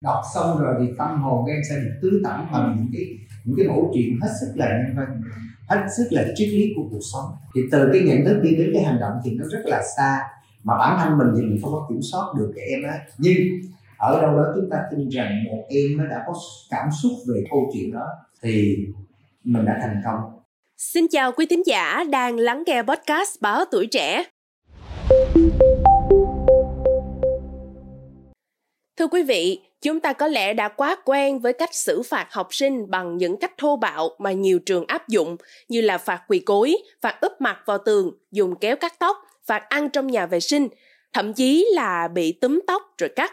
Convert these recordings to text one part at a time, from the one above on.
đọc xong rồi thì tâm hồn các em sẽ được tứ tẩm bằng những cái những cái mẫu chuyện hết sức là nhân văn hết sức là triết lý của cuộc sống. Thì từ cái nhận thức đi đến cái hành động thì nó rất là xa. Mà bản thân mình thì mình không có kiểm soát được các em á. Nhưng ở đâu đó chúng ta tin rằng một em nó đã có cảm xúc về câu chuyện đó thì mình đã thành công. Xin chào quý thính giả đang lắng nghe podcast Báo Tuổi Trẻ. Thưa quý vị, chúng ta có lẽ đã quá quen với cách xử phạt học sinh bằng những cách thô bạo mà nhiều trường áp dụng như là phạt quỳ cối, phạt úp mặt vào tường, dùng kéo cắt tóc, phạt ăn trong nhà vệ sinh, thậm chí là bị túm tóc rồi cắt.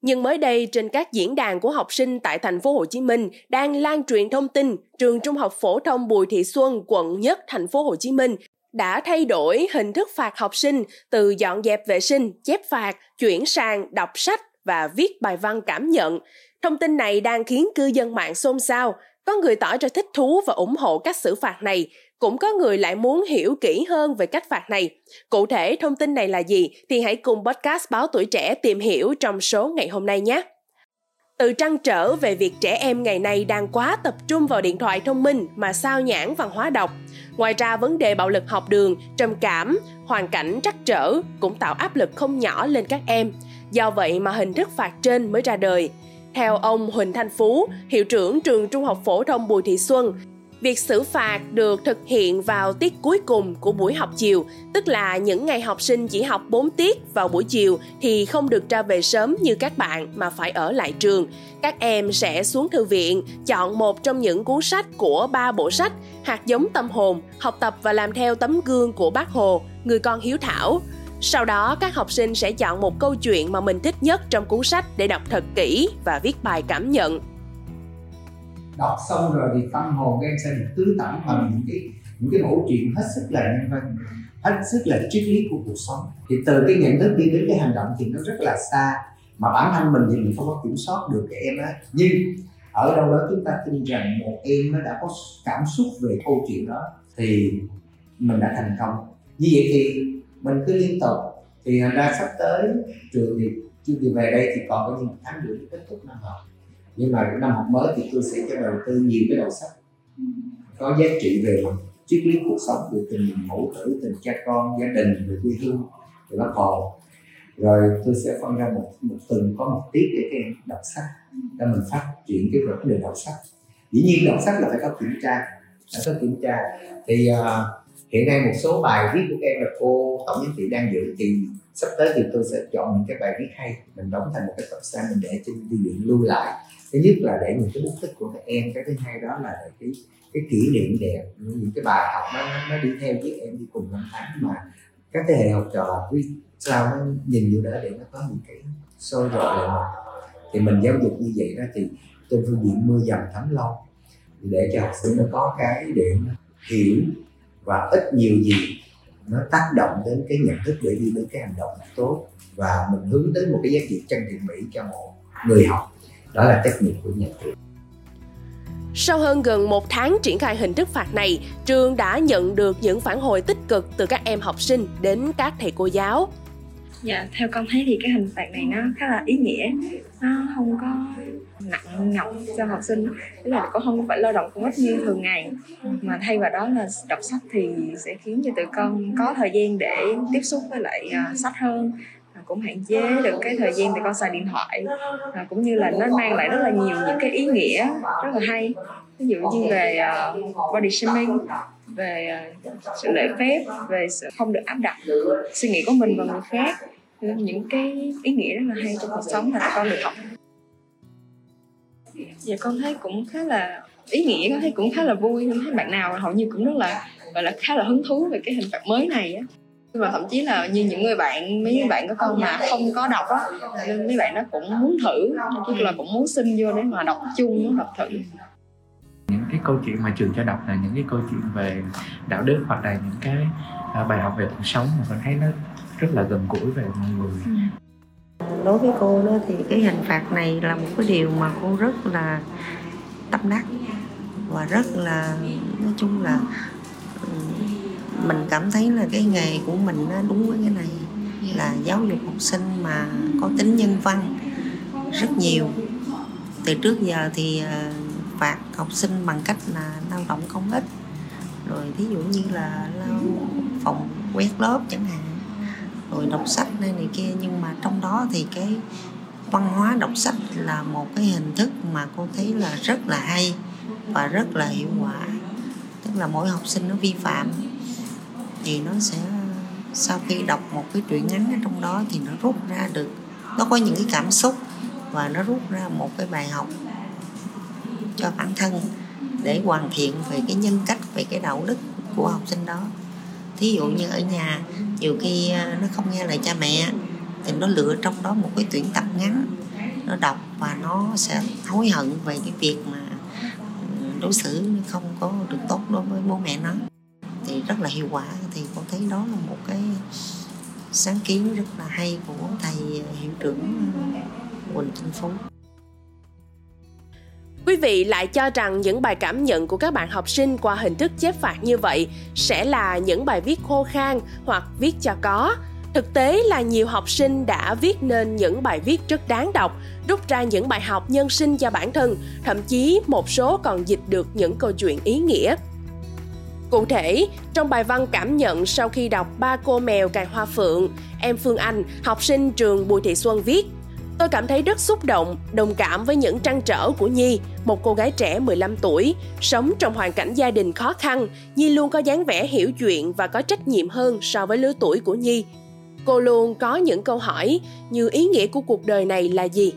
Nhưng mới đây trên các diễn đàn của học sinh tại thành phố Hồ Chí Minh đang lan truyền thông tin trường Trung học phổ thông Bùi Thị Xuân, quận Nhất, thành phố Hồ Chí Minh đã thay đổi hình thức phạt học sinh từ dọn dẹp vệ sinh, chép phạt, chuyển sang đọc sách và viết bài văn cảm nhận. Thông tin này đang khiến cư dân mạng xôn xao. Có người tỏ ra thích thú và ủng hộ cách xử phạt này, cũng có người lại muốn hiểu kỹ hơn về cách phạt này. Cụ thể thông tin này là gì thì hãy cùng podcast Báo Tuổi Trẻ tìm hiểu trong số ngày hôm nay nhé. Từ trăn trở về việc trẻ em ngày nay đang quá tập trung vào điện thoại thông minh mà sao nhãn văn hóa đọc. Ngoài ra vấn đề bạo lực học đường, trầm cảm, hoàn cảnh trắc trở cũng tạo áp lực không nhỏ lên các em. Do vậy mà hình thức phạt trên mới ra đời. Theo ông Huỳnh Thanh Phú, hiệu trưởng trường Trung học phổ thông Bùi Thị Xuân, Việc xử phạt được thực hiện vào tiết cuối cùng của buổi học chiều, tức là những ngày học sinh chỉ học 4 tiết vào buổi chiều thì không được ra về sớm như các bạn mà phải ở lại trường. Các em sẽ xuống thư viện, chọn một trong những cuốn sách của ba bộ sách Hạt giống tâm hồn, học tập và làm theo tấm gương của bác Hồ, người con hiếu thảo. Sau đó, các học sinh sẽ chọn một câu chuyện mà mình thích nhất trong cuốn sách để đọc thật kỹ và viết bài cảm nhận. Đọc xong rồi thì tâm hồn các em sẽ được tứ tẩm bằng những cái những cái mẫu chuyện hết sức là nhân văn, hết sức là triết lý của cuộc sống. Thì từ cái nhận thức đi đến cái hành động thì nó rất là xa, mà bản thân mình thì mình không có kiểm soát được các em á. Nhưng ở đâu đó chúng ta tin rằng một em nó đã có cảm xúc về câu chuyện đó thì mình đã thành công. Như vậy thì mình cứ liên tục. Thì ra sắp tới trường thì chương trình về đây thì còn có những tháng rưỡi kết thúc năm học. Nhưng mà năm học mới thì tôi sẽ cho đầu tư nhiều cái đầu sách. Có giá trị về mặt triết lý cuộc sống về tình mẫu tử tình cha con gia đình về quê hương về bác hồ. Rồi tôi sẽ phân ra một một tuần có một tiết để các em đọc sách để mình phát triển cái vấn đề đọc sách. Dĩ nhiên đọc sách là phải có kiểm tra phải có kiểm tra. Thì uh, hiện nay một số bài viết của các em là cô tổng giám thị đang dự thì sắp tới thì tôi sẽ chọn những cái bài viết hay. Mình đóng thành một cái tập san mình để trên thư viện lưu lại. Thứ nhất là để những cái bút tích của các em. Cái thứ hai đó là để cái cái kỷ niệm đẹp. Những cái bài học nó nó đi theo với em đi cùng năm tháng mà các thế hệ học trò vì sao nó nhìn vô đó để nó có những cái sôi rồi lại mà. Thì mình giáo dục như vậy đó thì trên phương diện mưa dầm thấm lâu. Để cho học sinh nó có cái để hiểu và ít nhiều gì nó tác động đến cái nhận thức để đi đến cái hành động tốt. Và mình hướng tới một cái giá trị chân thiện mỹ cho một người học. Đó là trách nhiệm của nhà trường. Sau hơn gần một tháng triển khai hình thức phạt này, trường đã nhận được những phản hồi tích cực từ các em học sinh đến các thầy cô giáo. Dạ, theo con thấy thì cái hình phạt này nó khá là ý nghĩa, nó không có nặng nhọc cho học sinh, tức là con không phải lao động công ích như thường ngày, mà thay vào đó là đọc sách thì sẽ khiến cho tụi con có thời gian để tiếp xúc với lại uh, sách hơn. Cũng hạn chế được cái thời gian để con xài điện thoại. Và cũng như là nó mang lại rất là nhiều những cái ý nghĩa rất là hay. Ví dụ như về uh, body shaming về uh, sự lễ phép về sự không được áp đặt suy nghĩ của mình và người khác. Những cái ý nghĩa rất là hay trong cuộc sống mà con được học dạ con thấy cũng khá là ý nghĩa con thấy cũng khá là vui. Con thấy bạn nào hầu như cũng rất là gọi là khá là hứng thú về cái hình phạt mới này á. Và thậm chí là như những người bạn mấy bạn có con mà không có đọc á nên mấy bạn nó cũng muốn thử tức là cũng muốn xin vô để mà đọc chung đọc thử. Những cái câu chuyện mà trường cho đọc là những cái câu chuyện về đạo đức hoặc là những cái à, bài học về cuộc sống mà mình thấy nó rất là gần gũi về mọi người. Ừ. đối với cô đó thì cái hình phạt này là một cái điều mà cô rất là tâm đắc và rất là nói chung là mình cảm thấy là cái nghề của mình nó đúng với cái này. Là giáo dục học sinh mà có tính nhân văn rất nhiều. Từ trước giờ thì ờ, phạt học sinh bằng cách là lao động công ích rồi thí dụ như là lao phòng quét lớp chẳng hạn rồi đọc sách này, này kia. Nhưng mà trong đó thì cái văn hóa đọc sách là một cái hình thức mà cô thấy là rất là hay và rất là hiệu quả. Tức là mỗi học sinh nó vi phạm thì nó sẽ sau khi đọc một cái truyện ngắn ở trong đó thì nó rút ra được nó có những cái cảm xúc và nó rút ra một cái bài học cho bản thân để hoàn thiện về cái nhân cách về cái đạo đức của học sinh đó thí dụ như ở nhà, nhiều khi à, nó không nghe lời cha mẹ, thì nó lựa trong đó một cái tuyển tập ngắn, nó đọc và nó sẽ hối hận về cái việc mà ừ, đối xử không có được tốt đối với bố mẹ nó. Thì rất là hiệu quả, thì con thấy đó là một cái sáng kiến rất là hay của thầy hiệu trưởng ừ, Quỳnh Thanh Phú. Quý vị lại cho rằng những bài cảm nhận của các bạn học sinh qua hình thức chép phạt như vậy sẽ là những bài viết khô khan hoặc viết cho có. Thực tế là nhiều học sinh đã viết nên những bài viết rất đáng đọc, rút ra những bài học nhân sinh cho bản thân, thậm chí một số còn dịch được những câu chuyện ý nghĩa. Cụ thể, trong bài văn cảm nhận sau khi đọc Ba cô mèo cài hoa phượng, em Phương Anh, học sinh trường Bùi Thị Xuân viết Tôi cảm thấy rất xúc động, đồng cảm với những trăn trở của Nhi, một cô gái trẻ 15 tuổi, sống trong hoàn cảnh gia đình khó khăn. Nhi luôn có dáng vẻ hiểu chuyện và có trách nhiệm hơn so với lứa tuổi của Nhi. Cô luôn có những câu hỏi như ý nghĩa của cuộc đời này là gì?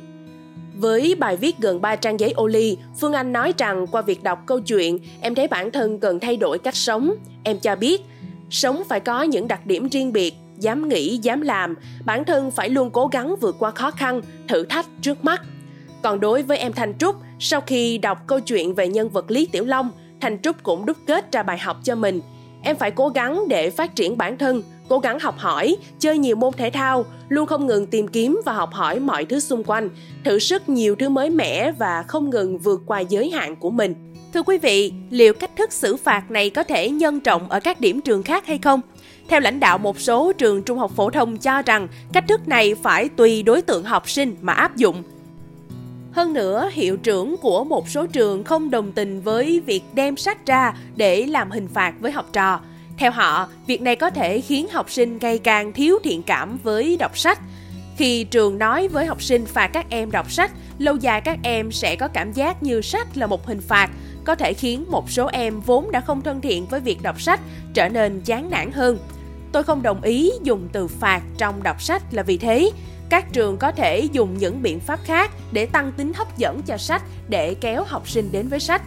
Với bài viết gần 3 trang giấy ô ly, Phương Anh nói rằng qua việc đọc câu chuyện, em thấy bản thân cần thay đổi cách sống. Em cho biết, sống phải có những đặc điểm riêng biệt, dám nghĩ, dám làm, bản thân phải luôn cố gắng vượt qua khó khăn, thử thách trước mắt. Còn đối với em Thanh Trúc, sau khi đọc câu chuyện về nhân vật Lý Tiểu Long, Thanh Trúc cũng đúc kết ra bài học cho mình. Em phải cố gắng để phát triển bản thân, cố gắng học hỏi, chơi nhiều môn thể thao, luôn không ngừng tìm kiếm và học hỏi mọi thứ xung quanh, thử sức nhiều thứ mới mẻ và không ngừng vượt qua giới hạn của mình. Thưa quý vị, liệu cách thức xử phạt này có thể nhân rộng ở các điểm trường khác hay không? Theo lãnh đạo một số trường trung học phổ thông cho rằng cách thức này phải tùy đối tượng học sinh mà áp dụng. Hơn nữa, hiệu trưởng của một số trường không đồng tình với việc đem sách ra để làm hình phạt với học trò. Theo họ, việc này có thể khiến học sinh ngày càng thiếu thiện cảm với đọc sách. Khi trường nói với học sinh phạt các em đọc sách, lâu dài các em sẽ có cảm giác như sách là một hình phạt, có thể khiến một số em vốn đã không thân thiện với việc đọc sách trở nên chán nản hơn. Tôi không đồng ý dùng từ phạt trong đọc sách là vì thế. Các trường có thể dùng những biện pháp khác để tăng tính hấp dẫn cho sách để kéo học sinh đến với sách.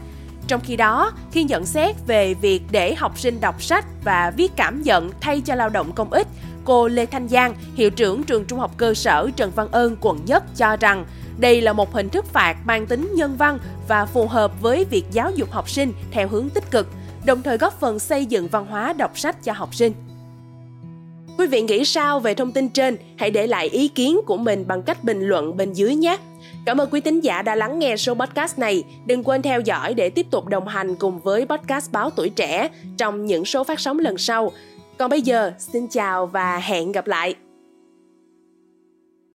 Trong khi đó, khi nhận xét về việc để học sinh đọc sách và viết cảm nhận thay cho lao động công ích, cô Lê Thanh Giang, hiệu trưởng trường trung học cơ sở Trần Văn Ơn quận Nhất cho rằng đây là một hình thức phạt mang tính nhân văn và phù hợp với việc giáo dục học sinh theo hướng tích cực, đồng thời góp phần xây dựng văn hóa đọc sách cho học sinh. Quý vị nghĩ sao về thông tin trên? Hãy để lại ý kiến của mình bằng cách bình luận bên dưới nhé. Cảm ơn quý tín giả đã lắng nghe số podcast này. Đừng quên theo dõi để tiếp tục đồng hành cùng với podcast Báo Tuổi Trẻ trong những số phát sóng lần sau. Còn bây giờ, xin chào và hẹn gặp lại.